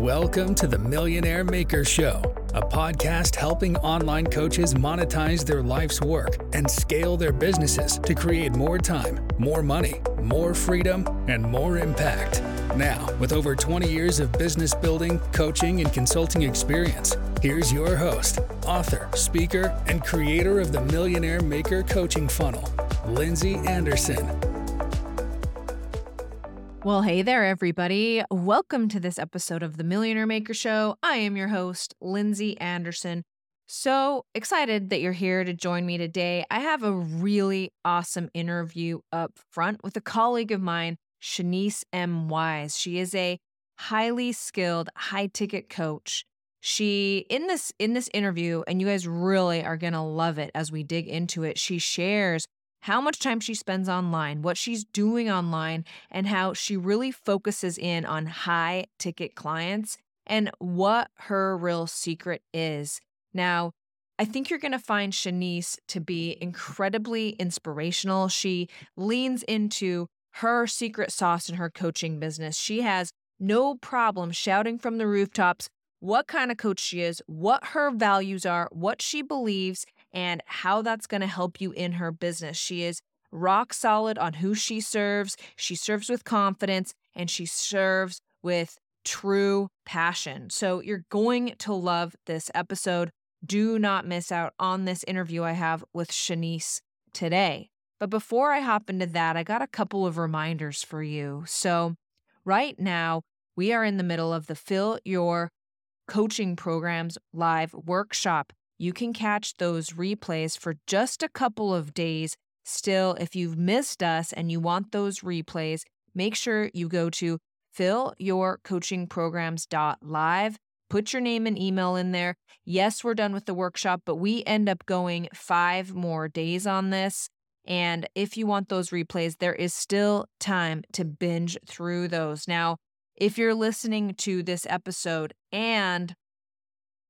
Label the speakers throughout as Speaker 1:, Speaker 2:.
Speaker 1: Welcome to the Millionaire Maker Show, a podcast helping online coaches monetize their life's work and scale their businesses to create more time, more money, more freedom, and more impact. Now, with over 20 years of business building, coaching, and consulting experience, here's your host, author, speaker, and creator of the Millionaire Maker Coaching Funnel, Lindsay Anderson.
Speaker 2: Well, hey there, everybody. Welcome to this episode of the Millionaire Maker Show. I am your host, Lindsay Anderson. So excited that you're here to join me today. I have a really awesome interview up front with a colleague of mine, Shaniece M. Wise. She is a highly skilled, high ticket coach. She in this in this interview and you guys really are going to love it as we dig into it. She shares how much time she spends online, what she's doing online, and how she really focuses in on high ticket clients and what her real secret is. Now, I think you're going to find Shaniece to be incredibly inspirational. She leans into her secret sauce in her coaching business. She has no problem shouting from the rooftops what kind of coach she is, what her values are, what she believes, and how that's going to help you in her business. She is rock solid on who she serves. She serves with confidence and she serves with true passion. So you're going to love this episode. Do not miss out on this interview I have with Shaniece today. But before I hop into that, I got a couple of reminders for you. So, right now, we are in the middle of the Fill Your Coaching Programs live workshop. You can catch those replays for just a couple of days. Still, if you've missed us and you want those replays, make sure you go to fillyourcoachingprograms.live. Put your name and email in there. Yes, we're done with the workshop, but we end up going five more days on this. And if you want those replays, there is still time to binge through those. Now, if you're listening to this episode and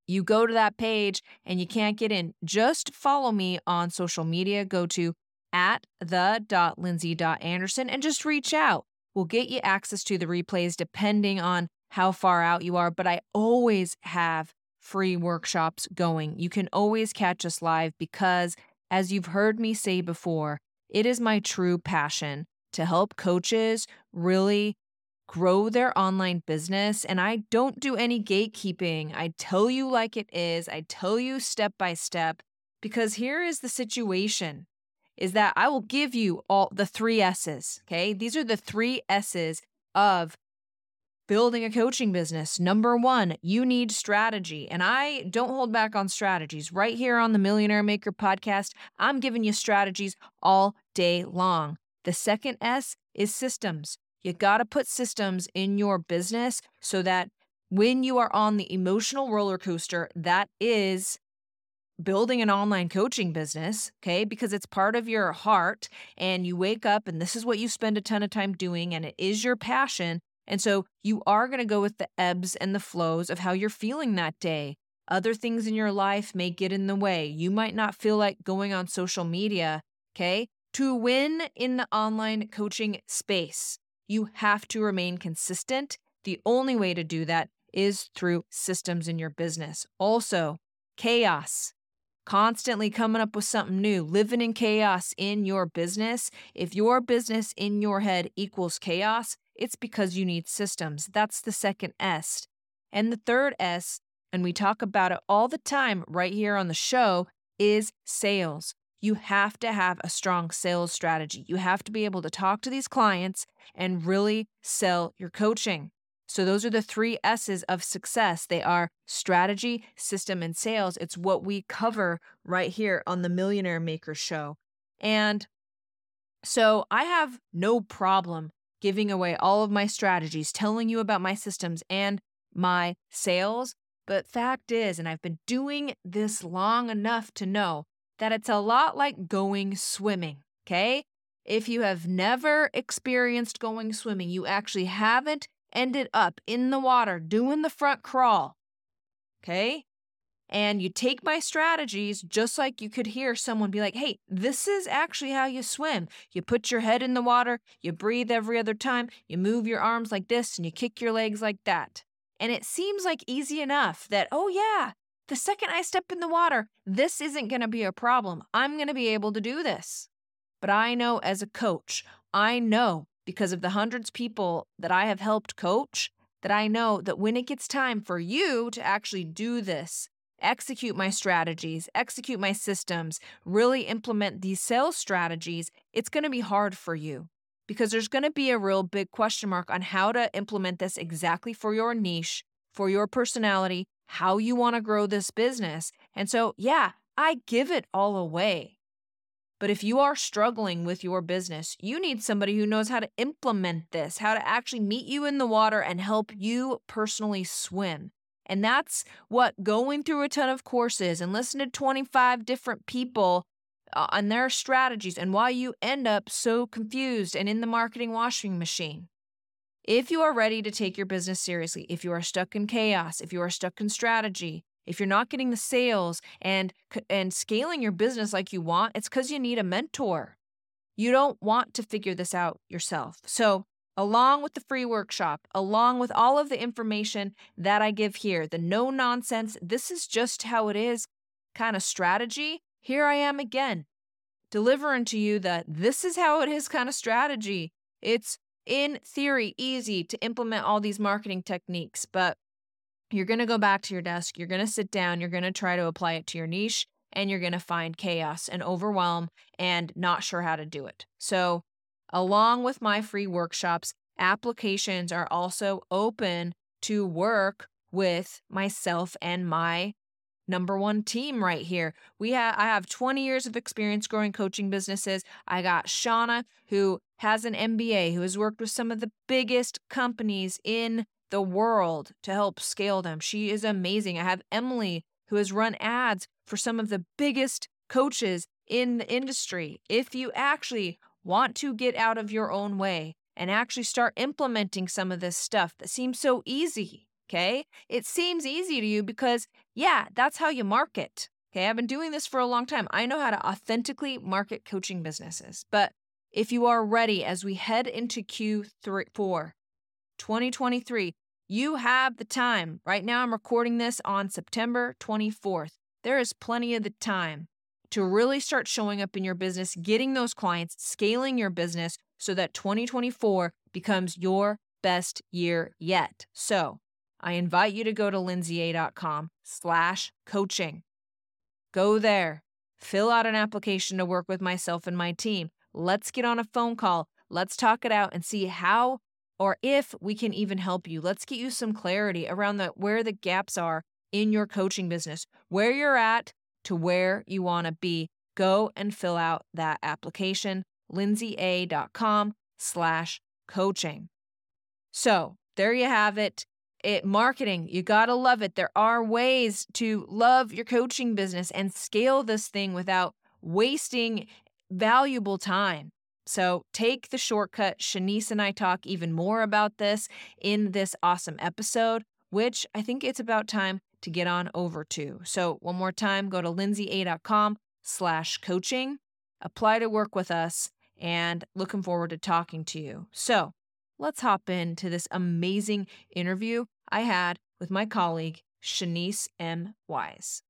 Speaker 2: you go to that page and you can't get in, just follow me on social media. Go to at the.lindsay.anderson and just reach out. We'll get you access to the replays depending on how far out you are, but I always have free workshops going. You can always catch us live because, as you've heard me say before, it is my true passion to help coaches really grow their online business. And I don't do any gatekeeping. I tell you like it is, I tell you step by step, because here is the situation is that I will give you all the three S's. Okay. These are the three S's of building a coaching business. Number one, you need strategy. And I don't hold back on strategies. Right here on the Millionaire Maker podcast, I'm giving you strategies all day long. The second S is systems. You got to put systems in your business so that when you are on the emotional roller coaster that is building an online coaching business, okay, because it's part of your heart and you wake up and this is what you spend a ton of time doing and it is your passion. And so you are going to go with the ebbs and the flows of how you're feeling that day. Other things in your life may get in the way. You might not feel like going on social media, okay? To win in the online coaching space, you have to remain consistent. The only way to do that is through systems in your business. Also, chaos. Constantly coming up with something new, living in chaos in your business. If your business in your head equals chaos, it's because you need systems. That's the second S. And the third S, and we talk about it all the time right here on the show, is sales you have to have a strong sales strategy. You have to be able to talk to these clients and really sell your coaching. So, those are the three S's of success. They are strategy, system, and sales. It's what we cover right here on the Millionaire Maker Show. And so, I have no problem giving away all of my strategies, telling you about my systems and my sales. But fact is, and I've been doing this long enough to know that it's a lot like going swimming, okay? If you have never experienced going swimming, you actually haven't ended up in the water doing the front crawl, okay? And you take my strategies just like you could hear someone be like, hey, this is actually how you swim. You put your head in the water, you breathe every other time, you move your arms like this, and you kick your legs like that. And it seems like easy enough that, oh, yeah, the second I step in the water, this isn't going to be a problem. I'm going to be able to do this. But I know as a coach, I know because of the hundreds of people that I have helped coach, that I know that when it gets time for you to actually do this, execute my strategies, execute my systems, really implement these sales strategies, it's going to be hard for you because there's going to be a real big question mark on how to implement this exactly for your niche, for your personality, how you want to grow this business. And so, yeah, I give it all away. But if you are struggling with your business, you need somebody who knows how to implement this, how to actually meet you in the water and help you personally swim. And that's what going through a ton of courses and listen to 25 different people uh, on their strategies and why you end up so confused and in the marketing washing machine. If you are ready to take your business seriously, if you are stuck in chaos, if you are stuck in strategy, if you're not getting the sales and and scaling your business like you want, it's cuz you need a mentor. You don't want to figure this out yourself. So, along with the free workshop, along with all of the information that I give here, the no nonsense, this is just how it is kind of strategy, here I am again, delivering to you that this is how it is kind of strategy. It's in theory easy to implement all these marketing techniques, but you're going to go back to your desk, you're going to sit down, you're going to try to apply it to your niche, and you're going to find chaos and overwhelm and not sure how to do it. So, along with my free workshops, applications are also open to work with myself and my number one team right here. We have I have 20 years of experience growing coaching businesses. I got Shauna who has an MBA who has worked with some of the biggest companies in the world to help scale them. She is amazing. I have Emily who has run ads for some of the biggest coaches in the industry. If you actually want to get out of your own way and actually start implementing some of this stuff that seems so easy, Okay. It seems easy to you because, yeah, that's how you market. Okay. I've been doing this for a long time. I know how to authentically market coaching businesses. But if you are ready as we head into Q3, 4, 2023, you have the time. Right now, I'm recording this on September 24th. There is plenty of the time to really start showing up in your business, getting those clients, scaling your business so that 2024 becomes your best year yet. So, I invite you to go to lindsayaa.com slash coaching. Go there, fill out an application to work with myself and my team. Let's get on a phone call. Let's talk it out and see how or if we can even help you. Let's get you some clarity around the where the gaps are in your coaching business, where you're at to where you want to be. Go and fill out that application, lindsayaa.com slash coaching. So there you have it it marketing you got to love it there are ways to love your coaching business and scale this thing without wasting valuable time so take the shortcut shaniece and i talk even more about this in this awesome episode which i think it's about time to get on over to so one more time go to lindsayaa.com slash coaching apply to work with us and looking forward to talking to you so let's hop into this amazing interview I had with my colleague, Shaniece M. Wise.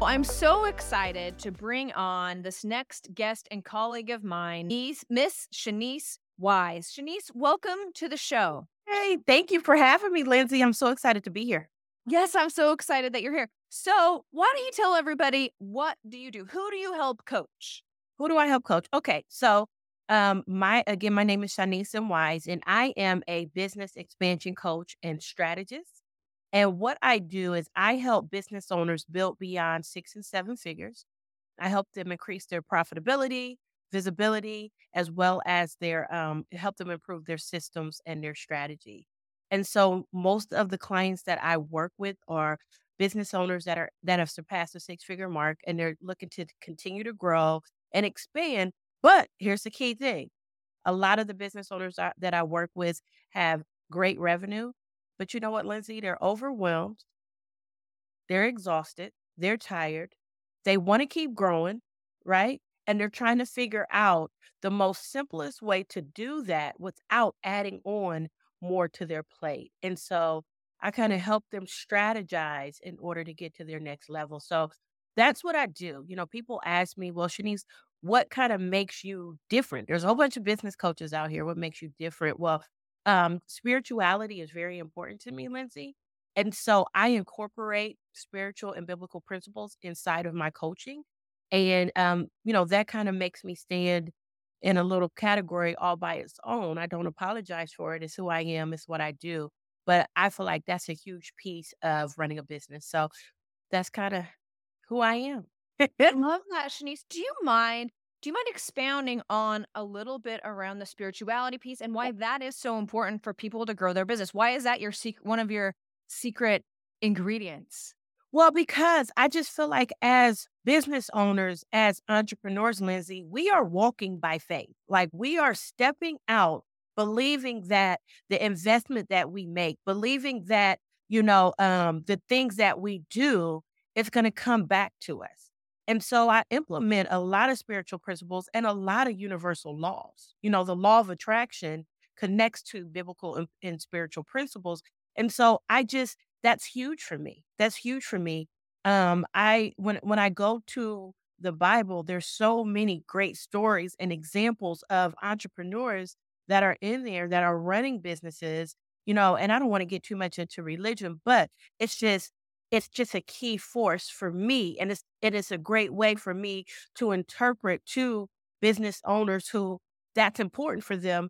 Speaker 2: Well, I'm so excited to bring on this next guest and colleague of mine, Miss Shaniece Wise. Shaniece, welcome to the show.
Speaker 3: Hey, thank you for having me, Lindsay. I'm so excited to be here.
Speaker 2: Yes, I'm so excited that you're here. So, why don't you tell everybody what do you do? Who do you help coach?
Speaker 3: Who do I help coach? Okay, so um, my again, my name is Shaniece and Wise, and I am a business expansion coach and strategist. And what I do is I help business owners build beyond six and seven figures. I help them increase their profitability, visibility, as well as their um, help them improve their systems and their strategy. And so most of the clients that I work with are business owners that are that have surpassed the six figure mark and they're looking to continue to grow and expand but here's the key thing a lot of the business owners that I work with have great revenue. But you know what, Lindsay? They're overwhelmed, they're exhausted, they're tired, they want to keep growing, right? And they're trying to figure out the most simplest way to do that without adding on more to their plate. And so I kind of help them strategize in order to get to their next level. So that's what I do. You know, people ask me, well, Shaniece, what kind of makes you different? There's a whole bunch of business coaches out here. What makes you different? Well, um, spirituality is very important to me, Lindsay. And so I incorporate spiritual and biblical principles inside of my coaching. And, um, you know, that kind of makes me stand in a little category all by its own. I don't apologize for it. It's who I am, it's what I do. But I feel like that's a huge piece of running a business. So that's kind of who I am.
Speaker 2: I love that, Shaniece. Do you mind? Do you mind expounding on a little bit around the spirituality piece and why that is so important for people to grow their business? Why is that your secret, one of your secret ingredients?
Speaker 3: Well, because I just feel like as business owners, as entrepreneurs, Lindsay, we are walking by faith. Like we are stepping out, believing that the investment that we make, believing that, you know, um, the things that we do it's going to come back to us. And so I implement a lot of spiritual principles and a lot of universal laws. You know, the law of attraction connects to biblical and, and spiritual principles. And so I just that's huge for me. That's huge for me. Um, I when when I go to the Bible, there's so many great stories and examples of entrepreneurs that are in there that are running businesses, you know, and I don't want to get too much into religion, but it's just it's just a key force for me. And it's it is a great way for me to interpret to business owners who that's important for them,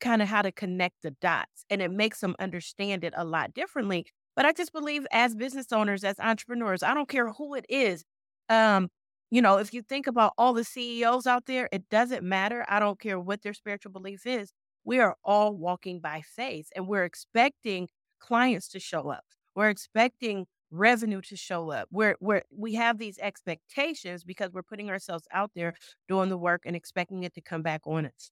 Speaker 3: kind of how to connect the dots. And it makes them understand it a lot differently but I just believe as business owners, as entrepreneurs, I don't care who it is. Um, you know, if you think about all the CEOs out there, it doesn't matter. I don't care what their spiritual belief is. We are all walking by faith and we're expecting clients to show up. We're expecting revenue to show up. We're, we're, we have these expectations because we're putting ourselves out there doing the work and expecting it to come back on us.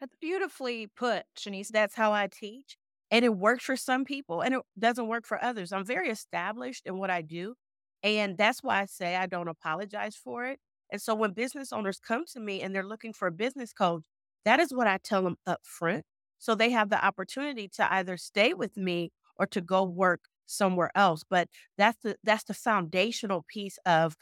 Speaker 2: That's beautifully put, Shaniece.
Speaker 3: That's how I teach. And it works for some people and it doesn't work for others. I'm very established in what I do. And that's why I say I don't apologize for it. And so when business owners come to me and they're looking for a business coach, that is what I tell them up front. So they have the opportunity to either stay with me or to go work somewhere else. But that's the that's the foundational piece of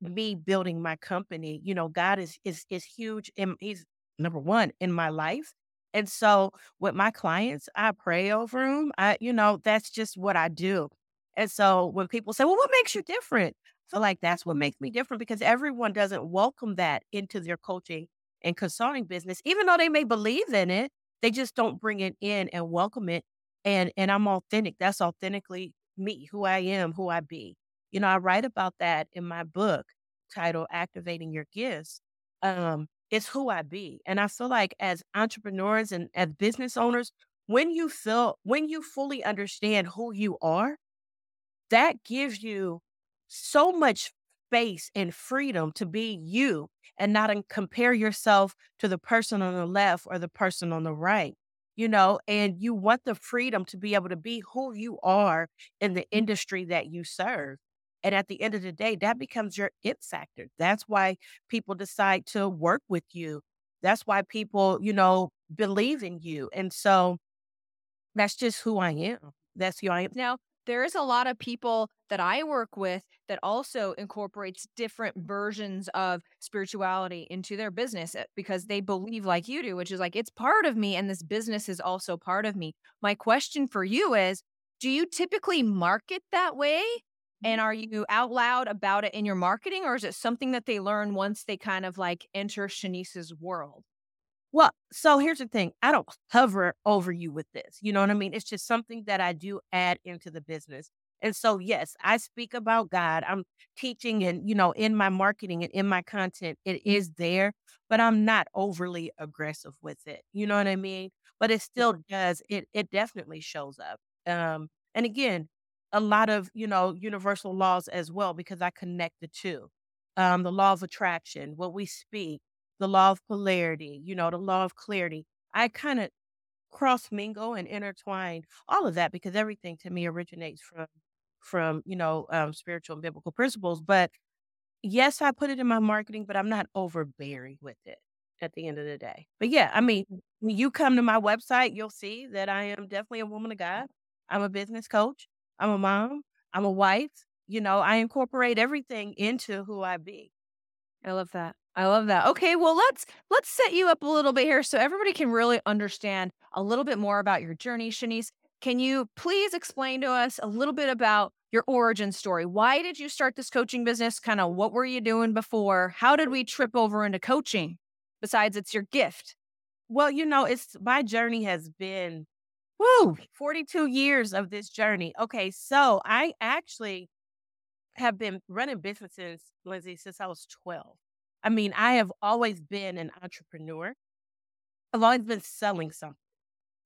Speaker 3: me building my company. You know, God is is is huge and he's number one in my life. And so with my clients, I pray over them. I, you know, that's just what I do. And so when people say, well, what makes you different? I feel like that's what makes me different because everyone doesn't welcome that into their coaching and consulting business, even though they may believe in it, they just don't bring it in and welcome it. And and I'm authentic. That's authentically me, who I am, who I be. You know, I write about that in my book titled Activating Your Gifts. Um, it's who I be. And I feel like as entrepreneurs and as business owners, when you feel, when you fully understand who you are, that gives you so much space and freedom to be you and not compare yourself to the person on the left or the person on the right you know, and you want the freedom to be able to be who you are in the industry that you serve. And at the end of the day, that becomes your it factor. That's why people decide to work with you. That's why people, you know, believe in you. And so that's just who I am. That's who I am.
Speaker 2: Now, there is a lot of people that I work with that also incorporates different versions of spirituality into their business eh, because they believe like you do, which is like it's part of me and this business is also part of me. My question for you is, do you typically market that way and are you out loud about it in your marketing, or is it something that they learn once they kind of like enter Shaniece's world?
Speaker 3: Well, so here's the thing I don't hover over you with this. You know what I mean? It's just something that I do add into the business. And so, yes, I speak about God. I'm teaching and, you know, in my marketing and in my content, it is there, but I'm not overly aggressive with it. You know what I mean? But it still does, it, it definitely shows up. Um, and again, a lot of, you know, universal laws as well, because I connect the two. Um, the law of attraction, what we speak, the law of polarity, you know, the law of clarity. I kind of cross mingle and intertwine all of that because everything to me originates from from you know um, spiritual and biblical principles but yes i put it in my marketing but i'm not overbearing with it at the end of the day. But yeah, I mean, when you come to my website, you'll see that I am definitely a woman of God. I'm a business coach. I'm a mom. I'm a wife. You know, I incorporate everything into who I be.
Speaker 2: I love that. I love that. Okay, well let's let's set you up a little bit here so everybody can really understand a little bit more about your journey, Shaniece. Can you please explain to us a little bit about your origin story? Why did you start this coaching business? Kind of what were you doing before? How did we trip over into coaching? Besides, it's your gift.
Speaker 3: Well, you know, it's my journey has been woo 42 years of this journey. Okay, so I actually have been running businesses, Lindsay, since I was 12. I mean, I have always been an entrepreneur. I've always been selling something.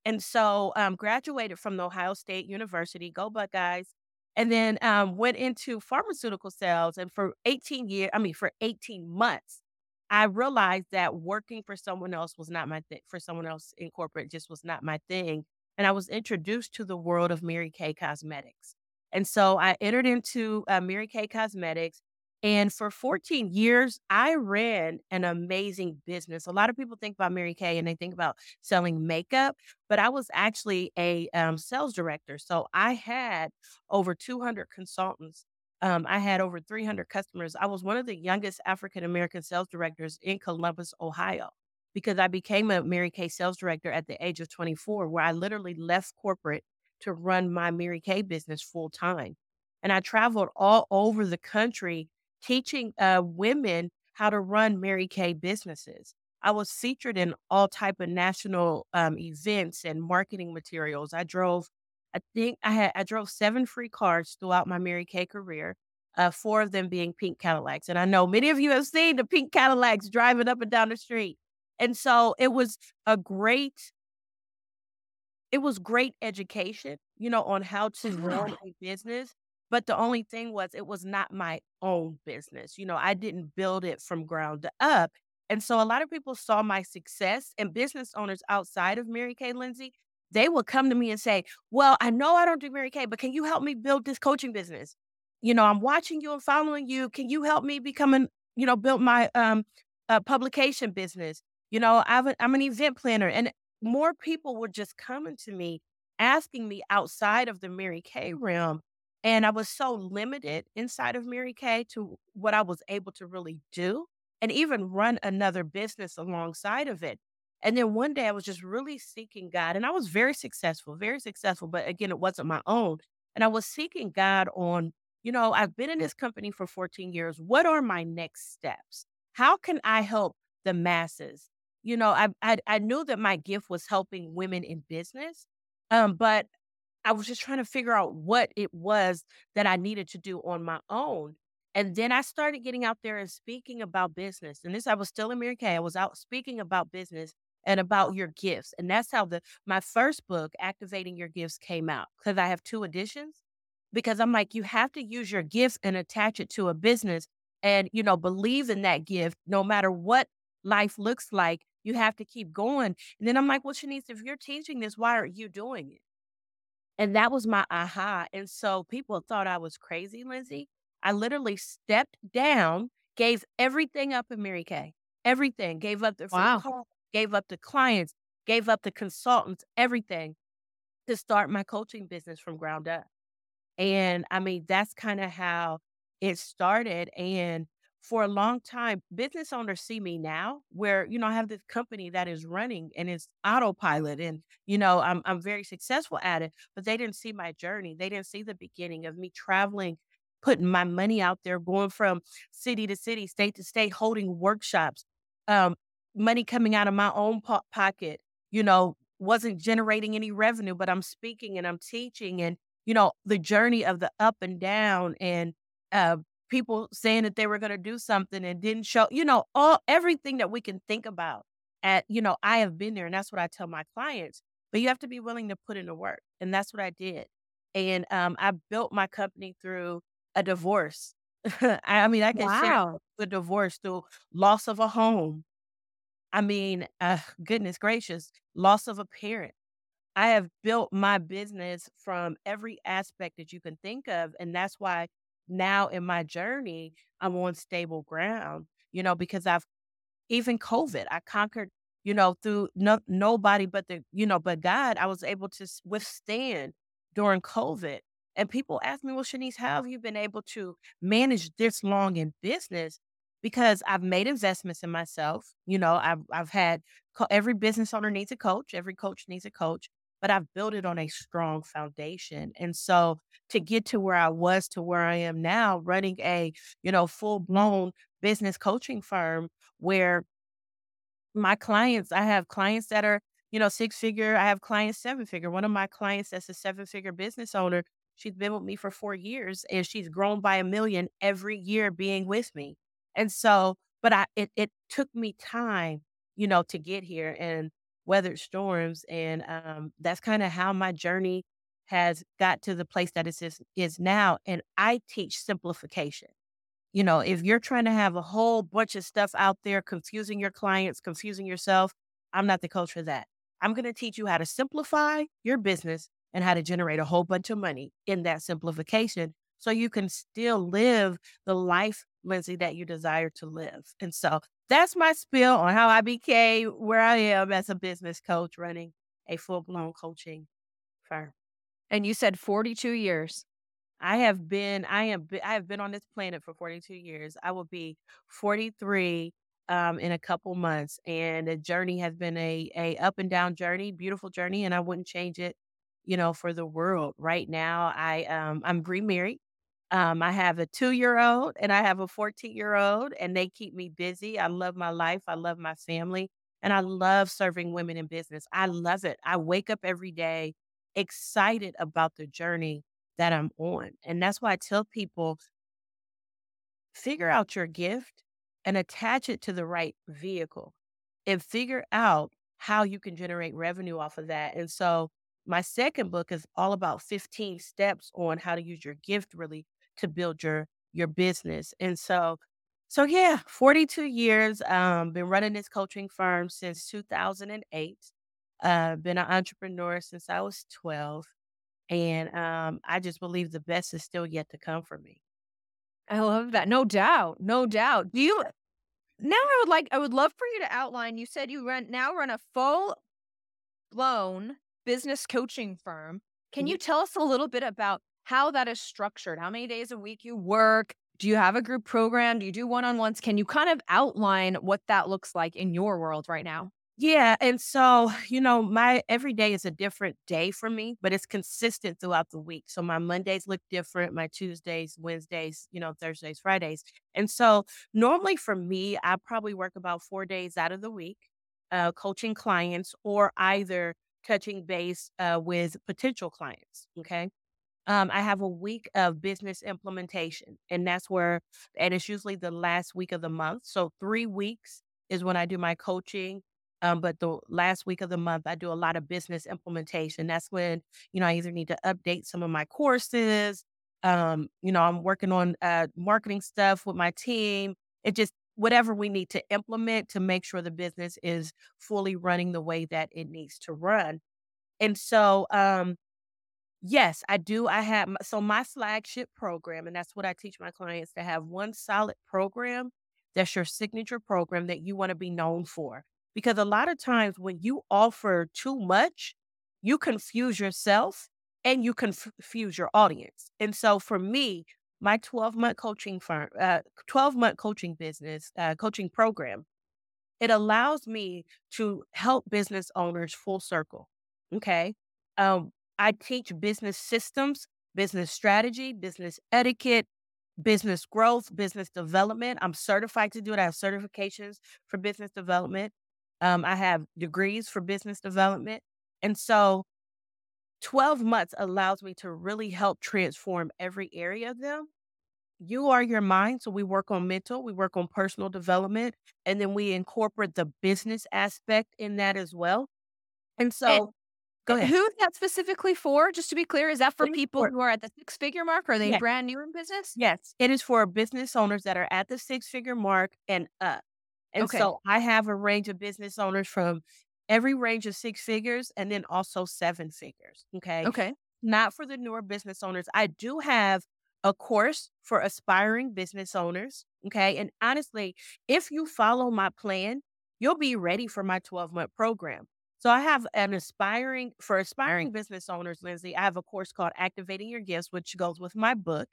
Speaker 3: And so um, graduated from the Ohio State University, go Buckeyes, and then um, went into pharmaceutical sales. And for 18 years, I mean, for 18 months, I realized that working for someone else was not my thing, for someone else in corporate just was not my thing. And I was introduced to the world of Mary Kay Cosmetics. And so I entered into uh, Mary Kay Cosmetics. And for 14 years, I ran an amazing business. A lot of people think about Mary Kay and they think about selling makeup, but I was actually a um, sales director. So I had over 200 consultants. Um, I had over 300 customers. I was one of the youngest African American sales directors in Columbus, Ohio, because I became a Mary Kay sales director at the age of 24, where I literally left corporate to run my Mary Kay business full time. And I traveled all over the country teaching uh, women how to run Mary Kay businesses. I was featured in all type of national um, events and marketing materials. I drove, I think I had I drove seven free cars throughout my Mary Kay career. Uh, four of them being pink Cadillacs, and I know many of you have seen the pink Cadillacs driving up and down the street. And so it was a great it was great education, you know, on how to run a business. But the only thing was, it was not my own business. You know, I didn't build it from ground up. And so a lot of people saw my success and business owners outside of Mary Kay Lindsay, they would come to me and say, Well, I know I don't do Mary Kay, but can you help me build this coaching business? You know, I'm watching you and following you. Can you help me become an, you know, build my um uh, publication business? You know, a, I'm an event planner. And more people were just coming to me asking me outside of the Mary Kay realm. And I was so limited inside of Mary Kay to what I was able to really do and even run another business alongside of it. And then one day I was just really seeking God and I was very successful, very successful. But again, it wasn't my own. And I was seeking God on, you know, I've been in this company for 14 years. What are my next steps? How can I help the masses? you know, I, I I knew that my gift was helping women in business, um, but I was just trying to figure out what it was that I needed to do on my own. And then I started getting out there and speaking about business. And this, I was still in Mary Kay. I was out speaking about business and about your gifts. And that's how the my first book, Activating Your Gifts, came out. Because I have two editions. Because I'm like, you have to use your gifts and attach it to a business and, you know, believe in that gift no matter what life looks like you have to keep going. And then I'm like, well, Shaniece, if you're teaching this, why aren't you doing it? And that was my aha. And so people thought I was crazy, Lindsay. I literally stepped down, gave everything up in Mary Kay, everything, gave up the wow. call, gave up the clients, gave up the consultants, everything to start my coaching business from ground up. And I mean, that's kind of how it started. And for a long time, business owners see me now where, you know, I have this company that is running and it's autopilot and, you know, I'm I'm very successful at it, but they didn't see my journey. They didn't see the beginning of me traveling, putting my money out there, going from city to city, state to state, holding workshops, um, money coming out of my own po- pocket, you know, wasn't generating any revenue, but I'm speaking and I'm teaching and, you know, the journey of the up and down and uh, people saying that they were going to do something and didn't show, you know, all everything that we can think about. At, you know, I have been there and that's what I tell my clients. But you have to be willing to put in the work. And that's what I did. And um, I built my company through a divorce. I mean, I can wow. share the divorce through loss of a home. I mean, uh, goodness gracious, loss of a parent. I have built my business from every aspect that you can think of. And that's why now in my journey, I'm on stable ground, you know, because I've even COVID. I conquered, you know, through no, nobody but the, you know, but God, I was able to withstand during COVID. And people ask me, well, Shaniece, how have you been able to manage this long in business? Because I've made investments in myself. You know, I've, I've had every business owner needs a coach, every coach needs a coach, but I've built it on a strong foundation. And so to get to where I was to where I am now, running a, you know, full blown business coaching firm where my clients, I have clients that are, you know, six figure, I have clients seven figure. One of my clients that's a seven figure business owner, she's been with me for four years and she's grown by a million every year being with me. And so, but I it it took me time, you know, to get here and weathered storms. And um, that's kind of how my journey has got to the place that it is, is now. And I teach simplification. You know, if you're trying to have a whole bunch of stuff out there, confusing your clients, confusing yourself, I'm not the coach for that. I'm going to teach you how to simplify your business and how to generate a whole bunch of money in that simplification so you can still live the life, Lindsay, that you desire to live. And so that's my spiel on how I became where I am as a business coach running a full blown coaching firm.
Speaker 2: And you said 42 years.
Speaker 3: I have been, I am, I have been on this planet for 42 years. I will be 43 um, in a couple months, and the journey has been a a up and down journey, beautiful journey, and I wouldn't change it, you know, for the world. Right now, I um, I'm remarried. Um, I have a two year old and I have a 14 year old, and they keep me busy. I love my life. I love my family, and I love serving women in business. I love it. I wake up every day excited about the journey that I'm on. And that's why I tell people figure out your gift and attach it to the right vehicle and figure out how you can generate revenue off of that. And so my second book is all about 15 steps on how to use your gift really to build your your business. And so so yeah, 42 years um been running this coaching firm since 2008. Uh been an entrepreneur since I was 12 and um, I just believe the best is still yet to come for me.
Speaker 2: I love that. No doubt. No doubt. Do you now I would like I would love for you to outline. You said you run now run a full blown business coaching firm. Can mm-hmm. you tell us a little bit about how that is structured? How many days a week you work? Do you have a group program? Do you do one-on-ones? Can you kind of outline what that looks like in your world right now?
Speaker 3: Yeah, and so, you know, my every day is a different day for me, but it's consistent throughout the week. So my Mondays look different, my Tuesdays, Wednesdays, you know, Thursdays, Fridays. And so normally for me, I probably work about 4 days out of the week uh coaching clients or either touching base uh with potential clients, okay? Um, I have a week of business implementation, and that's where, and it's usually the last week of the month. So, three weeks is when I do my coaching um, but the last week of the month, I do a lot of business implementation. That's when, you know, I either need to update some of my courses. Um, you know, I'm working on uh, marketing stuff with my team. It just, whatever we need to implement to make sure the business is fully running the way that it needs to run. And so, um, yes, I do. I have, so my flagship program, and that's what I teach my clients to have one solid program that's your signature program that you want to be known for. Because a lot of times when you offer too much, you confuse yourself and you confuse your audience. And so for me, my 12 month coaching firm, uh, 12 month coaching business, uh, coaching program, it allows me to help business owners full circle. Okay. Um, I teach business systems, business strategy, business etiquette, business growth, business development. I'm certified to do it. I have certifications for business development. Um, I have degrees for business development. And so 12 months allows me to really help transform every area of them. You are your mind. So we work on mental, we work on personal development, and then we incorporate the business aspect in that as well. And so
Speaker 2: go ahead. Who is that specifically for? Just to be clear, is that for people for, who are at the six figure mark? Or are they yes. brand new in business?
Speaker 3: Yes, it is for business owners that are at the six figure mark and up. And okay. so I have a range of business owners from every range of six figures and then also seven figures. Okay.
Speaker 2: Okay.
Speaker 3: Not for the newer business owners. I do have a course for aspiring business owners. Okay. And honestly, if you follow my plan, you'll be ready for my 12 month program. So I have an aspiring for aspiring business owners, Lindsay. I have a course called Activating Your Gifts, which goes with my book.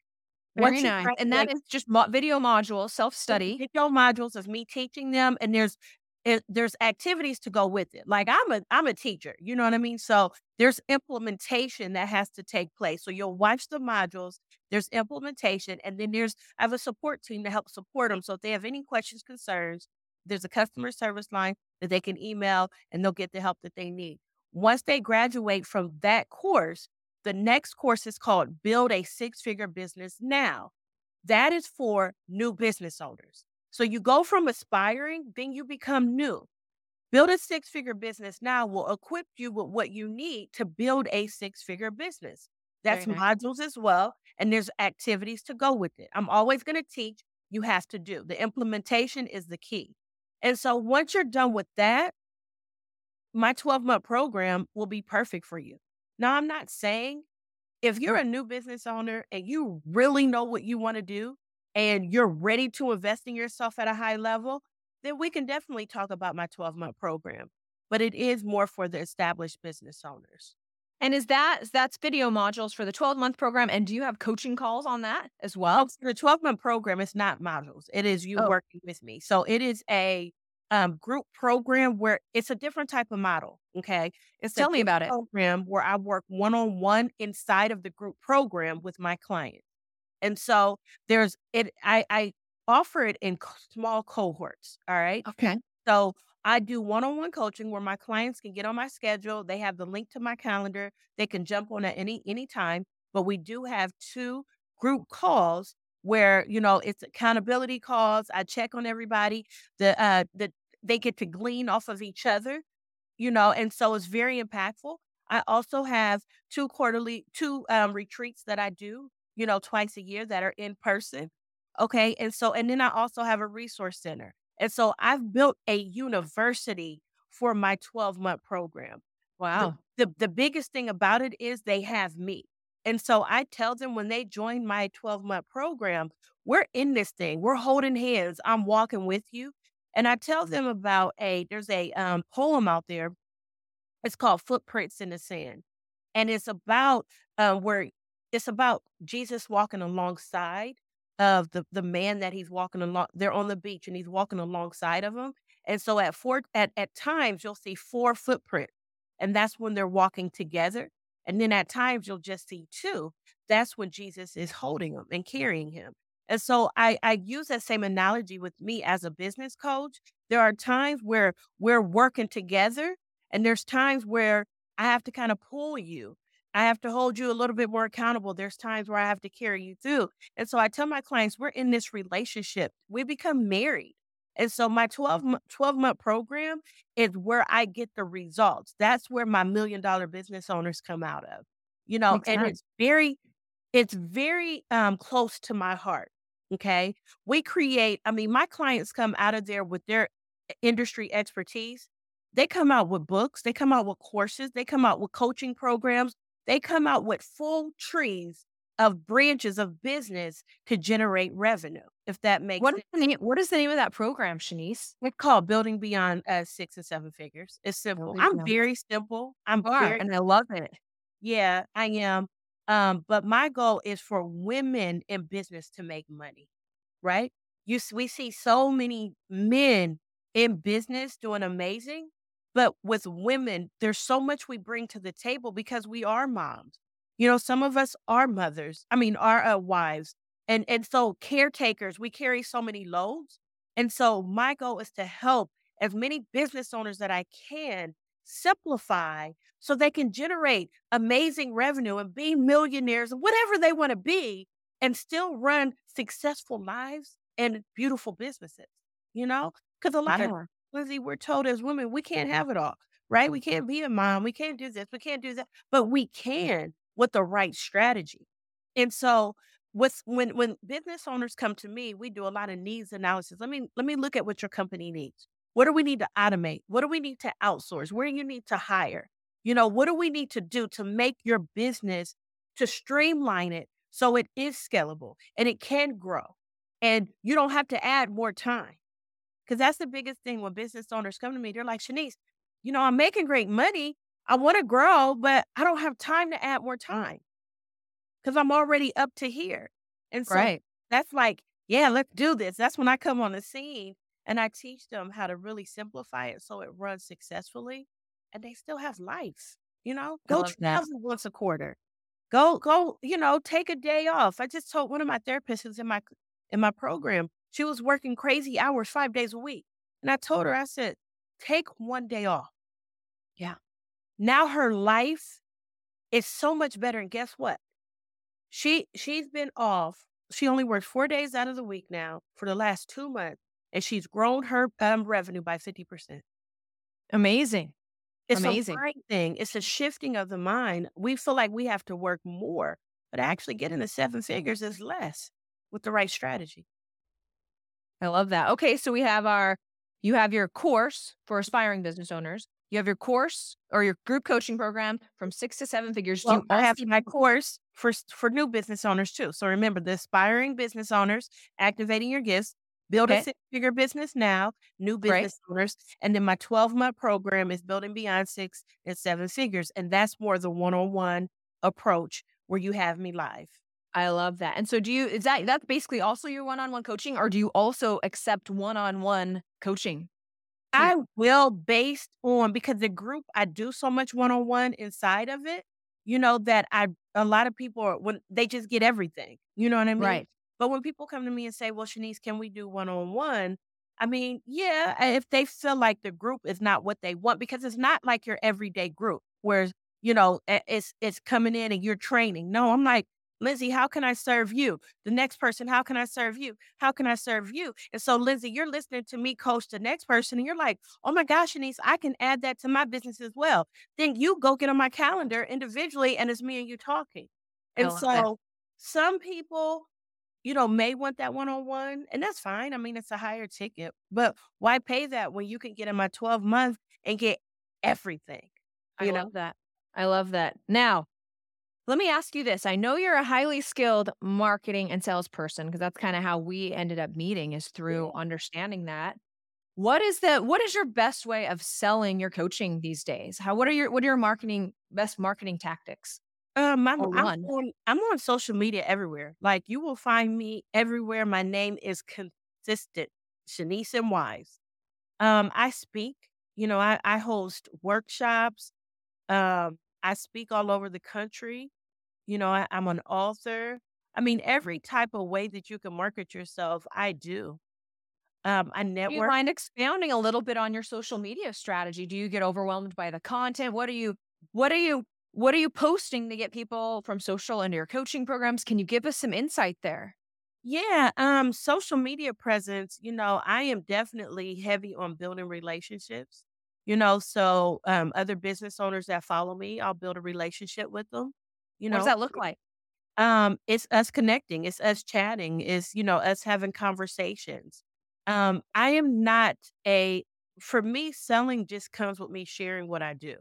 Speaker 2: Very nice. And that is just mo- video module, self study.
Speaker 3: Video modules of me teaching them, and there's it, there's activities to go with it. Like I'm a I'm a teacher, you know what I mean? So there's implementation that has to take place. So you'll watch the modules, there's implementation, and then there's I have a support team to help support them. So if they have any questions, concerns, there's a customer service line that they can email and they'll get the help that they need. Once they graduate from that course, the next course is called Build a Six Figure Business Now. That is for new business owners. So you go from aspiring, then you become new. Build a six figure business now will equip you with what you need to build a six figure business. That's modules as well. And there's activities to go with it. I'm always going to teach, you have to do. The implementation is the key. And so once you're done with that, my 12 month program will be perfect for you. Now, I'm not saying if you're a new business owner and you really know what you want to do and you're ready to invest in yourself at a high level, then we can definitely talk about my 12 month program. But it is more for the established business owners.
Speaker 2: And is that that's video modules for the 12 month program? And do you have coaching calls on that as well?
Speaker 3: The 12 month program is not modules. It is you oh. working with me. So it is a um, group program where it's a different type of model. Okay. It's
Speaker 2: Tell me about it.
Speaker 3: Program where I work one on one inside of the group program with my client. And so there's it, I, I offer it in small cohorts. All right.
Speaker 2: Okay.
Speaker 3: So I do one on one coaching where my clients can get on my schedule. They have the link to my calendar. They can jump on at any any time. But we do have two group calls where you know it's accountability calls. I check on everybody. The uh the they get to glean off of each other, you know, and so it's very impactful. I also have two quarterly two um, retreats that I do, you know, twice a year that are in person. Okay, and so and then I also have a resource center. And so I've built a university for my 12 month program.
Speaker 2: Wow.
Speaker 3: The, the, the biggest thing about it is they have me. And so I tell them when they join my 12 month program, we're in this thing. We're holding hands. I'm walking with you. And I tell them about a there's a um, poem out there. It's called Footprints in the Sand, and it's about uh, where it's about Jesus walking alongside of the the man that he's walking along. They're on the beach and he's walking alongside of him. And so at four at at times you'll see four footprints, and that's when they're walking together. And then at times you'll just see two. That's when Jesus is holding him and carrying him. And so I, I use that same analogy with me as a business coach. There are times where we're working together, and there's times where I have to kind of pull you. I have to hold you a little bit more accountable. There's times where I have to carry you through. And so I tell my clients, we're in this relationship. We become married. And so my 12, 12 month program is where I get the results. That's where my million dollar business owners come out of. You know, Makes and sense. it's very, it's very um, close to my heart Okay. We create, I mean, my clients come out of there with their industry expertise. They come out with books, they come out with courses, they come out with coaching programs, they come out with full trees of branches of business to generate revenue, if that makes
Speaker 2: what sense. Is the name, what is the name of that program, Shaniece?
Speaker 3: It's called Building Beyond uh, Six and Seven Figures. It's simple. I'm very simple. I'm very,
Speaker 2: and I love it.
Speaker 3: Yeah, I am. Um, but my goal is for women in business to make money, right? You we see so many men in business doing amazing, but with women, there's so much we bring to the table because we are moms. You know, some of us are mothers. I mean, are uh, wives, and and so caretakers. We carry so many loads, and so my goal is to help as many business owners that I can simplify so they can generate amazing revenue and be millionaires and whatever they want to be and still run successful lives and beautiful businesses, you know? Because a lot of Lizzie, we're told as women, we can't have it all, right? We can't be a mom. We can't do this. We can't do that. But we can with the right strategy. And so with when when business owners come to me, we do a lot of needs analysis. Let me let me look at what your company needs. What do we need to automate? What do we need to outsource? Where do you need to hire? You know, what do we need to do to make your business to streamline it so it is scalable and it can grow? And you don't have to add more time. Because that's the biggest thing when business owners come to me. They're like, Shaniece, you know, I'm making great money. I want to grow, but I don't have time to add more time because I'm already up to here. And so
Speaker 2: Right.
Speaker 3: that's like, yeah, let's do this. That's when I come on the scene and I teach them how to really simplify it so it runs successfully and they still have life. You know, go
Speaker 2: that.
Speaker 3: travel once a quarter. Go, go, you know, take a day off. I just told one of my therapists who's in my in my program, she was working crazy hours five days a week. And I told her, I said, take one day off.
Speaker 2: Yeah.
Speaker 3: Now her life is so much better. And guess what? She she's been off. She only works four days out of the week now for the last two months, and she's grown her um, revenue by fifty percent.
Speaker 2: Amazing.
Speaker 3: It's
Speaker 2: Amazing.
Speaker 3: a thing. It's a shifting of the mind. We feel like we have to work more, but actually getting to seven figures is less with the right strategy.
Speaker 2: I love that. Okay, so we have our you have your course for aspiring business owners. You have your course or your group coaching program from six to seven figures.
Speaker 3: Well,
Speaker 2: you
Speaker 3: I have my course for for new business owners too. So remember, the aspiring business owners, activating your gifts, build a six figure business now, new business owners, and then my twelve month program is building beyond six and seven figures, and that's more the one on one approach where you have me live.
Speaker 2: I love that. And so do you is that that's basically also your one-on-one coaching or do you also accept one-on-one coaching?
Speaker 3: I will based on because the group I do so much one on one inside of it, you know, that I a lot of people are when they just get everything. You know what I mean?
Speaker 2: Right.
Speaker 3: But when people come to me and say, Well, Shaniece, can we do one on one? I mean, yeah, if they feel like the group is not what they want, because it's not like your everyday group where, you know, it's it's coming in and you're training. No, I'm like, Lindsay, how can I serve you? The next person, how can I serve you? How can I serve you? And so, Lindsay, you're listening to me coach the next person, and you're like, oh my gosh, Shaniece, I can add that to my business as well. Then you go get on my calendar individually, and it's me and you talking. And
Speaker 2: love that.
Speaker 3: so, some people, you know, may want that one on one, and that's fine. I mean, it's a higher ticket, but why pay that when you can get in my 12 month and get everything?
Speaker 2: I
Speaker 3: You
Speaker 2: love that. I love that. Now, let me ask you this. I know you're a highly skilled marketing and salesperson because that's kind of how we ended up meeting is through
Speaker 3: Yeah.
Speaker 2: understanding that. What is the what is your best way of selling your coaching these days? How what are your what are your marketing best marketing tactics?
Speaker 3: Um, I'm, I'm
Speaker 2: one.
Speaker 3: on I'm on social media everywhere. Like you will find me everywhere. My name is consistent, Shaniece M. Wise. Um, I speak. You know, I, I host workshops. Um, I speak all over the country. You know, I, I'm an author. I mean, every type of way that you can market yourself, I do. Um, I
Speaker 2: Do you
Speaker 3: network.
Speaker 2: mind expounding a little bit on your social media strategy? Do you get overwhelmed by the content? What are you what are you what are you posting to get people from social into your coaching programs? Can you give us some insight there?
Speaker 3: Yeah, um, social media presence, you know, I am definitely heavy on building relationships. You know, so um other business owners that follow me, I'll build a relationship with them. You know
Speaker 2: What does that look like?
Speaker 3: um, it's us connecting, it's us chatting, it's, you know, us having conversations. Um, I am not a for me, selling just comes with me sharing what I do.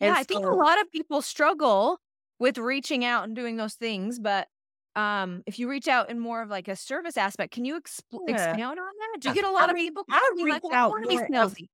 Speaker 2: Yeah,
Speaker 3: And
Speaker 2: I think a lot of people struggle with reaching out and doing those things, but um, if you reach out in more of like a service aspect, can you expl-
Speaker 3: yeah.
Speaker 2: expound on that? Do you get a lot of
Speaker 3: mean,
Speaker 2: people
Speaker 3: I
Speaker 2: like,
Speaker 3: reach
Speaker 2: "Well, I
Speaker 3: out
Speaker 2: want to be
Speaker 3: more of
Speaker 2: salesy"?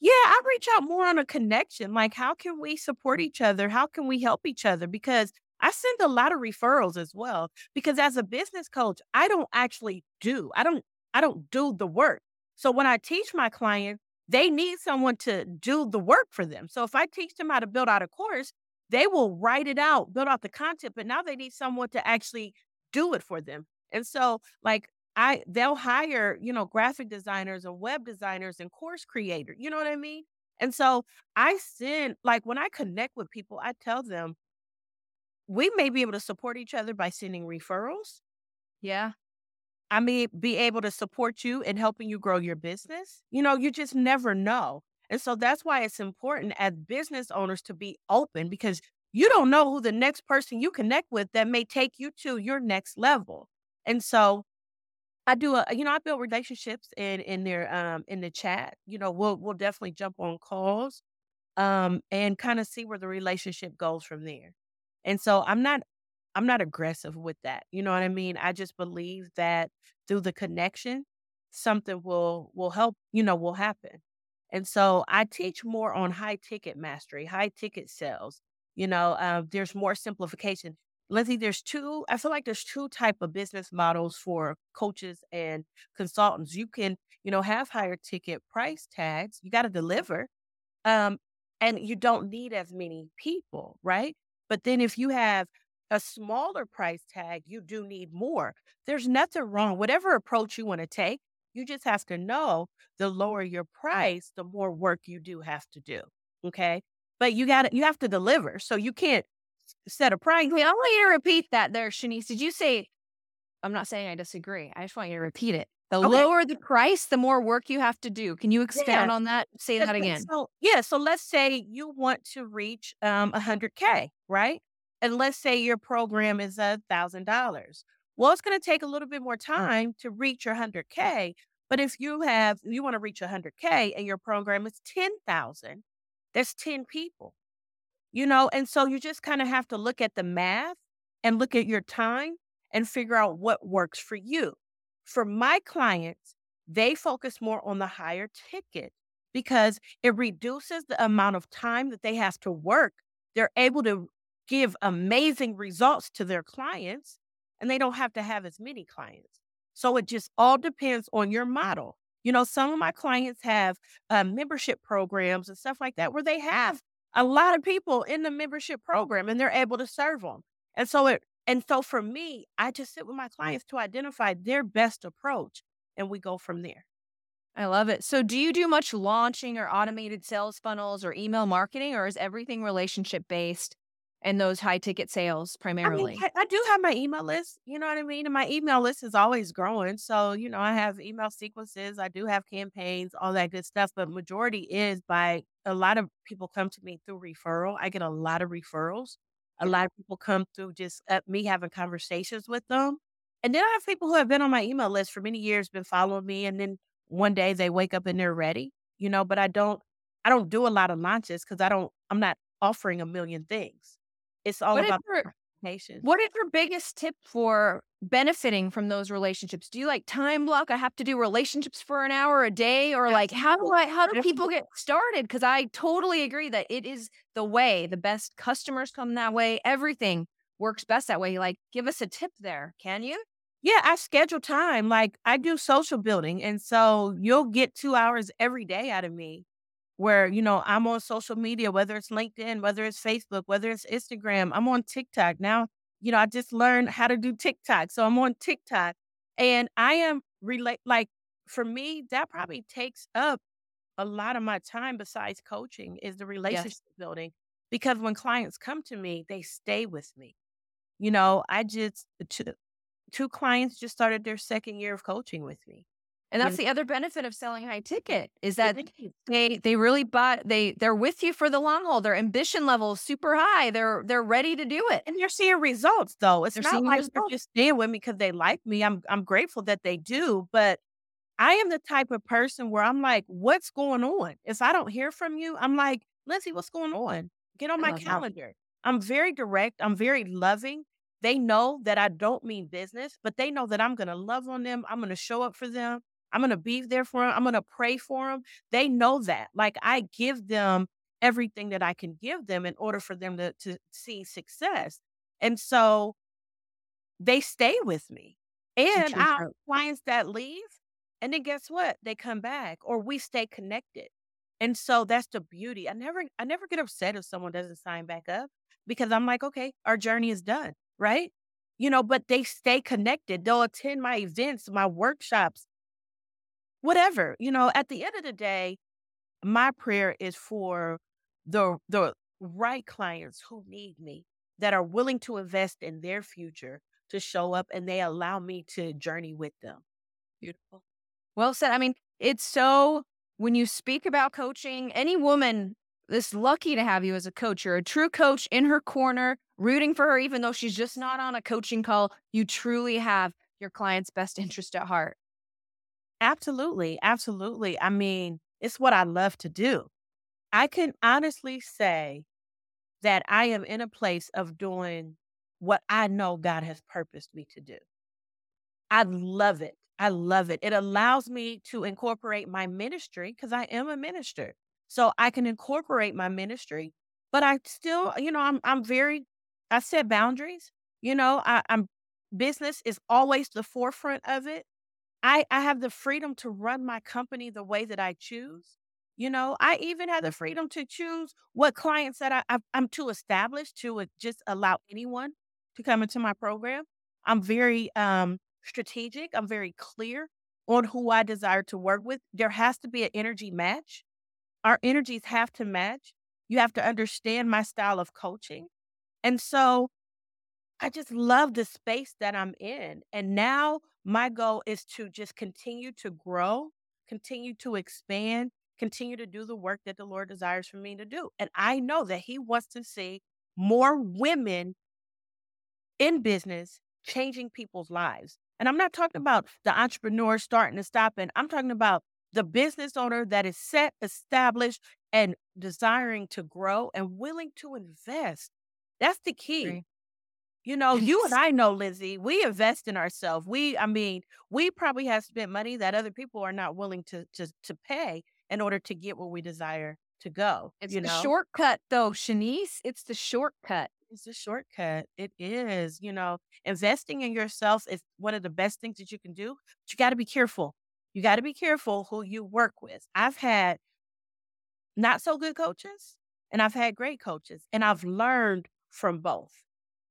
Speaker 3: Yeah, I reach out more on a connection. Like, how can we support each other? How can we help each other? Because I send a lot of referrals as well. Because as a business coach, I don't actually do. I don't. I don't do the work. So when I teach my client, they need someone to do the work for them. So if I teach them how to build out a course, they will write it out, build out the content. But now they need someone to actually do it for them. And so, like, I they'll hire, you know, graphic designers and web designers and course creators. You know what I mean? And so I send like when I connect with people, I tell them we may be able to support each other by sending referrals.
Speaker 2: Yeah,
Speaker 3: I may be able to support you in helping you grow your business. You know, you just never know. And so that's why it's important as business owners to be open because you don't know who the next person you connect with that may take you to your next level. And so I do a you know, I build relationships in in their um in the chat. You know, we'll we'll definitely jump on calls um and kind of see where the relationship goes from there. And so I'm not I'm not aggressive with that. You know what I mean? I just believe that through the connection, something will will help, you know, will happen. And so I teach more on high ticket mastery, high ticket sales. You know, uh, there's more simplification. Lindsay, there's two, I feel like there's two type of business models for coaches and consultants. You can, you know, have higher ticket price tags. You got to deliver. Um, and you don't need as many people, right? But then if you have a smaller price tag, you do need more. There's nothing wrong. Whatever approach you want to take, you just have to know the lower your price, the more work you do have to do. Okay. But you got to, you have to deliver. So you can't set a price.
Speaker 2: Wait, I want you to repeat that there, Shaniece. Did you say, I'm not saying I disagree. I just want you to repeat it. The okay. lower the price, the more work you have to do. Can you expand yeah. on that? Say that again.
Speaker 3: So, yeah. So let's say you want to reach um, 100K, right? And let's say your program is a $1,000. Well, it's going to take a little bit more time to reach your 100K. But if you have, you want to reach 100K and your program is 10,000, that's 10 people, you know? And so you just kind of have to look at the math and look at your time and figure out what works for you. For my clients, they focus more on the higher ticket because it reduces the amount of time that they have to work. They're able to give amazing results to their clients and they don't have to have as many clients. So it just all depends on your model. You know, some of my clients have uh, membership programs and stuff like that where they have a lot of people in the membership program and they're able to serve them. And so it, and so for me, I just sit with my clients to identify their best approach and we go from there.
Speaker 2: I love it. So, do you do much launching or automated sales funnels or email marketing, or is everything relationship based? and those high ticket sales primarily?
Speaker 3: I, mean, I, do have my email list, you know what I mean? And my email list is always growing. So, you know, I have email sequences, I do have campaigns, all that good stuff. But majority is by a lot of people come to me through referral. I get a lot of referrals. A lot of people come through just uh, me having conversations with them. And then I have people who have been on my email list for many years, been following me, and then one day they wake up and they're ready, you know, but I don't I don't do a lot of launches because I don't I'm not offering a million things. It's all what about your,
Speaker 2: What is your biggest tip for benefiting from those relationships? Do you like time block? I have to do relationships for an hour a day, or like how do I how do people get started? Because I totally agree that it is the way. The best customers come that way. Everything works best that way. Like, give us a tip there, can you?
Speaker 3: Yeah, I schedule time. Like I do social building. And so you'll get two hours every day out of me where you know I'm on social media, whether it's LinkedIn, whether it's Facebook, whether it's Instagram. I'm on TikTok now. You know, I just learned how to do TikTok, so I'm on TikTok, and I am relate like for me that probably takes up a lot of my time besides coaching is the relationship yes. building because when clients come to me, they stay with me. You know, I just two, two clients just started their second year of coaching with me.
Speaker 2: And that's the other benefit of selling high ticket is that they they really bought they they're with you for the long haul. Their ambition level is super high. They're they're ready to do it.
Speaker 3: And you're seeing results though. It's they're not like results. they're just staying with me because they like me. I'm I'm grateful that they do, but I am the type of person where I'm like, what's going on? If I don't hear from you, I'm like, Lindsay, what's going on? Get on I my calendar. That. I'm very direct. I'm very loving. They know that I don't mean business, but they know that I'm going to love on them. I'm going to show up for them. I'm going to be there for them. I'm going to pray for them. They know that. Like I give them everything that I can give them in order for them to, to see success. And so they stay with me. And I have clients that leave, and then guess what? They come back or we stay connected. And so that's the beauty. I never I never get upset if someone doesn't sign back up because I'm like, okay, our journey is done, right? You know, but they stay connected. They'll attend my events, my workshops whatever. You know, at the end of the day, my prayer is for the the right clients who need me that are willing to invest in their future to show up and they allow me to journey with them.
Speaker 2: Beautiful. Well said. I mean, it's so when you speak about coaching, any woman is lucky to have you as a coach. You're a true coach in her corner, rooting for her, even though she's just not on a coaching call. You truly have your client's best interest at heart.
Speaker 3: Absolutely. Absolutely. I mean, it's what I love to do. I can honestly say that I am in a place of doing what I know God has purposed me to do. I love it. I love it. It allows me to incorporate my ministry because I am a minister. So I can incorporate my ministry, but I still, you know, I'm I'm very I set boundaries. You know, I, I'm business is always the forefront of it. I, I have the freedom to run my company the way that I choose. You know, I even have the freedom to choose what clients that I, I, am too established to just allow anyone to come into my program. I'm very um, strategic. I'm very clear on who I desire to work with. There has to be an energy match. Our energies have to match. You have to understand my style of coaching. And so I just love the space that I'm in. And now my goal is to just continue to grow, continue to expand, continue to do the work that the Lord desires for me to do. And I know that He wants to see more women in business changing people's lives. And I'm not talking about the entrepreneur starting to stop, and I'm talking about the business owner that is set, established, and desiring to grow and willing to invest. That's the key. You know, you and I know, Lindsay, we invest in ourselves. We, I mean, we probably have spent money that other people are not willing to to to pay in order to get where we desire to go.
Speaker 2: It's
Speaker 3: you
Speaker 2: the
Speaker 3: know,
Speaker 2: shortcut though, Shaniece. It's the shortcut.
Speaker 3: it's a shortcut. It is. You know, investing in yourself is one of the best things that you can do. But you got to be careful. You got to be careful who you work with. I've had not so good coaches, and I've had great coaches, and I've learned from both.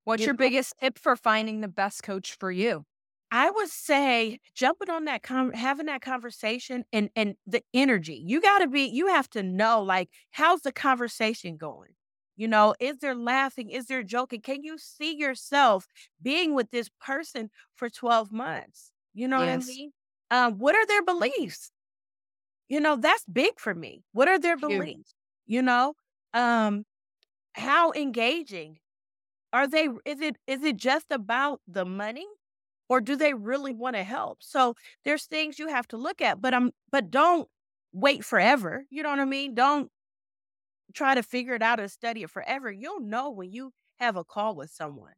Speaker 2: What's
Speaker 3: You
Speaker 2: your
Speaker 3: know,
Speaker 2: biggest tip for finding the best coach for you?
Speaker 3: I would say jumping on that con having that conversation and and the energy. You gotta be you have to know, like, how's the conversation going? You know, is there laughing? Is there joking? Can you see yourself being with this person for 12 months? You know what I mean? Um, what are their beliefs? You know, that's big for me. What are their beliefs? You know? Um, how engaging are they is it is it just about the money or do they really want to help? So there's things you have to look at, but I'm but don't wait forever. You know what I mean? Don't try to figure it out and study it forever. You'll know when you have a call with someone.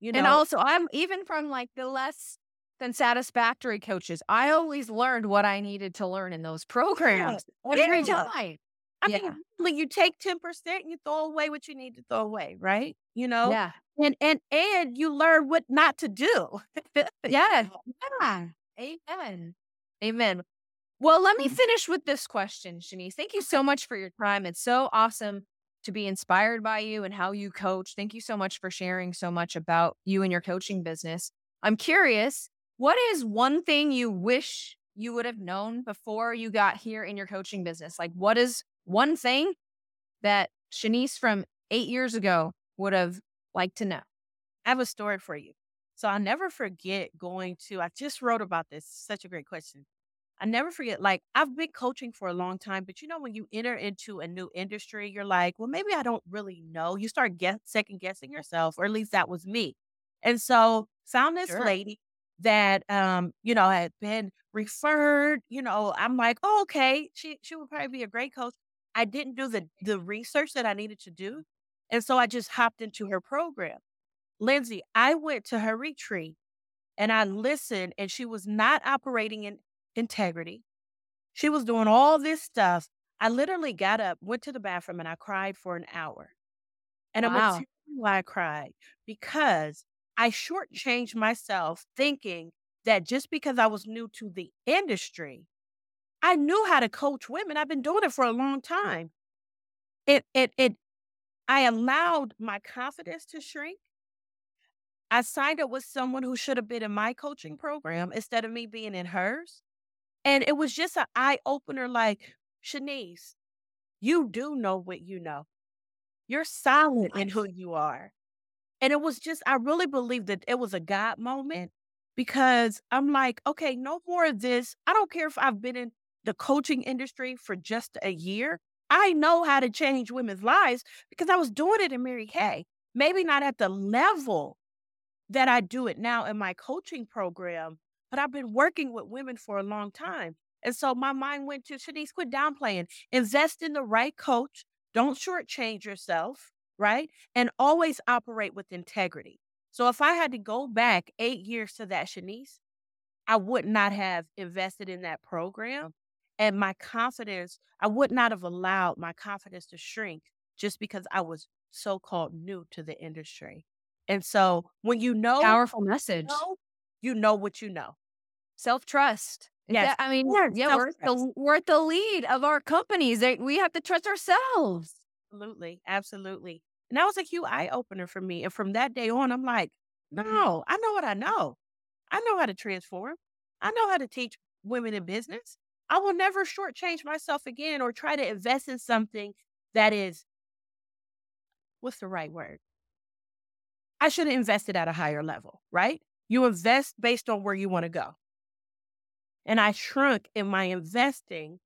Speaker 3: You know And
Speaker 2: also, I'm even from like the less than satisfactory coaches. I always learned what I needed to learn in those programs yeah, every
Speaker 3: yeah.
Speaker 2: time.
Speaker 3: I
Speaker 2: Yeah.
Speaker 3: mean, like you take 10% and you throw away what you need to throw away, right? You know?
Speaker 2: Yeah.
Speaker 3: And and and you learn what not to do.
Speaker 2: Yeah. Yeah. Amen. Amen. Well, let me mm. finish with this question, Shaniece. Thank you so much for your time. It's so awesome to be inspired by you and how you coach. Thank you so much for sharing so much about you and your coaching business. I'm curious, what is one thing you wish you would have known before you got here in your coaching business? Like, what is one thing that Shaniece from eight years ago would have liked to know?
Speaker 3: I have a story for you. So I'll never forget going to, I just wrote about this. Such a great question. I never forget, like, I've been coaching for a long time, but you know, when you enter into a new industry, you're like, well, maybe I don't really know. You start guess, second guessing yourself, or at least that was me. And so found this
Speaker 2: Sure.
Speaker 3: lady that um, you know, had been referred, you know, I'm like, oh, okay, she she would probably be a great coach. I didn't do the the research that I needed to do. And so I just hopped into her program. Lindsay, I went to her retreat and I listened, and she was not operating in integrity. She was doing all this stuff. I literally got up, went to the bathroom, and I cried for an hour. And I'm going to tell you why I cried because I shortchanged myself thinking that just because I was new to the industry, I knew how to coach women. I've been doing it for a long mm. time. It, it, it, I allowed my confidence to shrink. I signed up with someone who should have been in my coaching program instead of me being in hers. And it was just an eye opener like, Shaniece, you do know what you know. You're oh solid in who you are. And it was just, I really believe that it was a God moment because I'm like, okay, no more of this. I don't care if I've been in the coaching industry for just a year. I know how to change women's lives because I was doing it in Mary Kay. Maybe not at the level that I do it now in my coaching program, but I've been working with women for a long time. And so my mind went to Shaniece, quit downplaying. Invest in the right coach. Don't shortchange yourself, right? And always operate with integrity. So if I had to go back eight years to that Shaniece, I would not have invested in that program. And my confidence, I would not have allowed my confidence to shrink just because I was so called new to the industry. And so when you know
Speaker 2: powerful message,
Speaker 3: you know, you know what you know.
Speaker 2: Self trust.
Speaker 3: Yes.
Speaker 2: I mean,
Speaker 3: Yes,
Speaker 2: yeah, we're the, we're at the lead of our companies. We have to trust ourselves.
Speaker 3: Absolutely. Absolutely. And that was a huge eye opener for me. And from that day on, I'm like, no, I know what I know. I know how to transform. I know how to teach women in business. I will never shortchange myself again or try to invest in something that is, what's the right word? I should have invested at a higher level, right? You invest based on where you want to go. And I shrunk in my investing,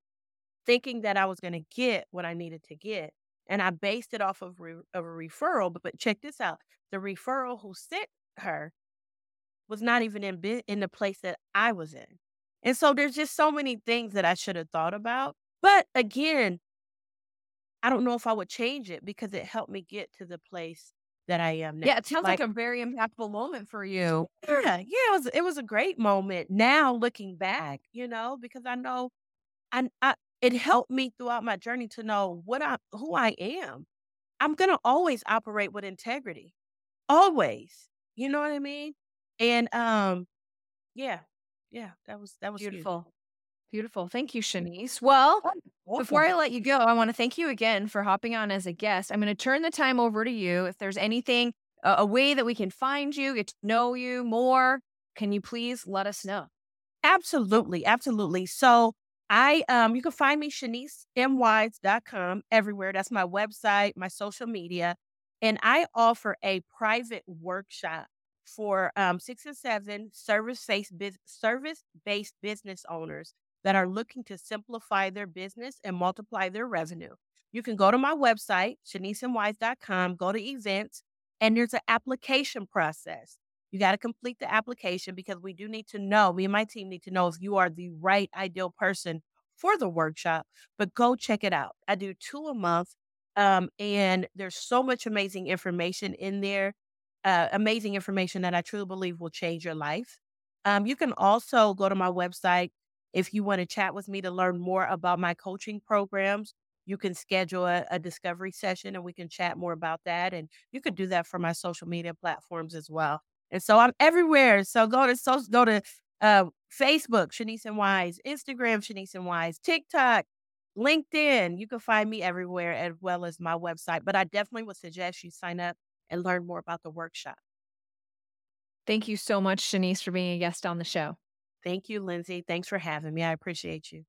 Speaker 3: thinking that I was going to get what I needed to get. And I based it off of, re- of a referral. But, but check this out the referral who sent her was not even in, bi- in the place that I was in. And so there's just so many things that I should have thought about. But again, I don't know if I would change it because it helped me get to the place that I am now.
Speaker 2: Yeah, it sounds like,
Speaker 3: Like-
Speaker 2: a very impactful moment for you.
Speaker 3: Yeah, yeah, it was it was a great moment. Now looking back, you know, because I know, I, I it helped me throughout my journey to know what I who I am. I'm gonna always operate with integrity, always. You know what I mean? And um, yeah, yeah, that was that was huge.
Speaker 2: Beautiful. Beautiful. Thank you, Shaniece. Well, Before I let you go, I want to thank you again for hopping on as a guest. I'm going to turn the time over to you. If there's anything, uh, a way that we can find you, get to know you more, can you please let us know?
Speaker 3: Absolutely, absolutely. So I um you can find me ShanieceMWise.com everywhere. That's my website, my social media. And I offer a private workshop for um six and seven service-based bus- service-based business owners that are looking to simplify their business and multiply their revenue. You can go to my website, ShanieceMWise.com, go to events, and there's an application process. You got to complete the application because we do need to know, me and my team need to know if you are the right ideal person for the workshop. But go check it out. I do two a month. Um, and there's so much amazing information in there, uh, amazing information that I truly believe will change your life. Um, you can also go to my website if you want to chat with me to learn more about my coaching programs. You can schedule a, a discovery session and we can chat more about that. And you could do that for my social media platforms as well. And so I'm everywhere. So go to social, go to uh, Facebook, Shaniece M. Wise, Instagram, Shaniece M. Wise, TikTok, LinkedIn. You can find me everywhere as well as my website. But I definitely would suggest you sign up and learn more about the workshop.
Speaker 2: Thank you so much, Shaniece, for being a guest on the show.
Speaker 3: Thank you, Lindsay. Thanks for having me. I appreciate you.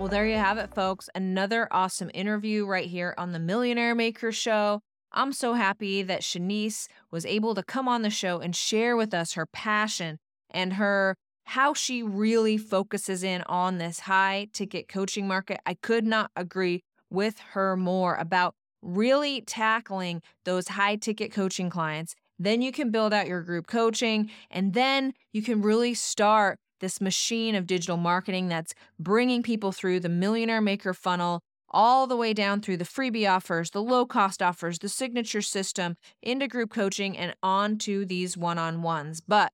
Speaker 2: Well, there you have it, folks. Another awesome interview right here on the Millionaire Maker Show. I'm so happy that Shaniece was able to come on the show and share with us her passion and her how she really focuses in on this high ticket coaching market. I could not agree with her more about really tackling those high ticket coaching clients. Then you can build out your group coaching and then you can really start this machine of digital marketing that's bringing people through the millionaire maker funnel all the way down through the freebie offers, the low cost offers, the signature system, into group coaching, and on to these one on ones. But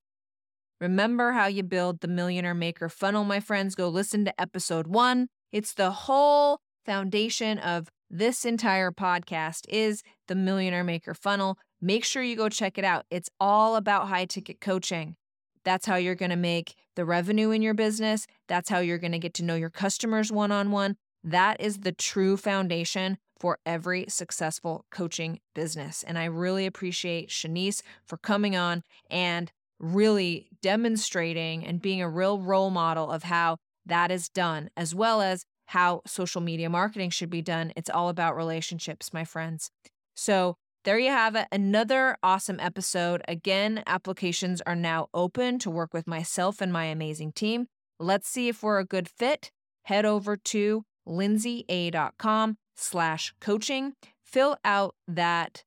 Speaker 2: remember how you build the millionaire maker funnel, my friends. Go listen to episode one. It's the whole foundation of this entire podcast is the millionaire maker funnel. Make sure you go check it out. It's all about high ticket coaching. That's how you're going to make the revenue in your business. That's how you're going to get to know your customers one on one. That is the true foundation for every successful coaching business. And I really appreciate Shaniece for coming on and really demonstrating and being a real role model of how that is done, as well as how social media marketing should be done. It's all about relationships, my friends. So, there you have it. Another awesome episode. Again, applications are now open to work with myself and my amazing team. Let's see if we're a good fit. Head over to lindsayaa.com slash coaching. Fill out that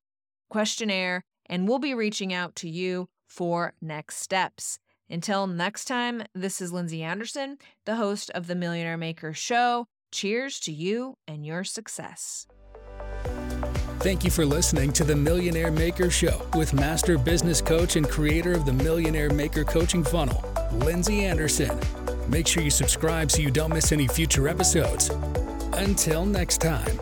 Speaker 2: questionnaire and we'll be reaching out to you for next steps. Until next time, this is Lindsay Anderson, the host of the Millionaire Maker Show. Cheers to you and your success.
Speaker 1: Thank you for listening to the Millionaire Maker Show with master business coach and creator of the Millionaire Maker Coaching Funnel, Lindsay Anderson. Make sure you subscribe so you don't miss any future episodes. Until next time.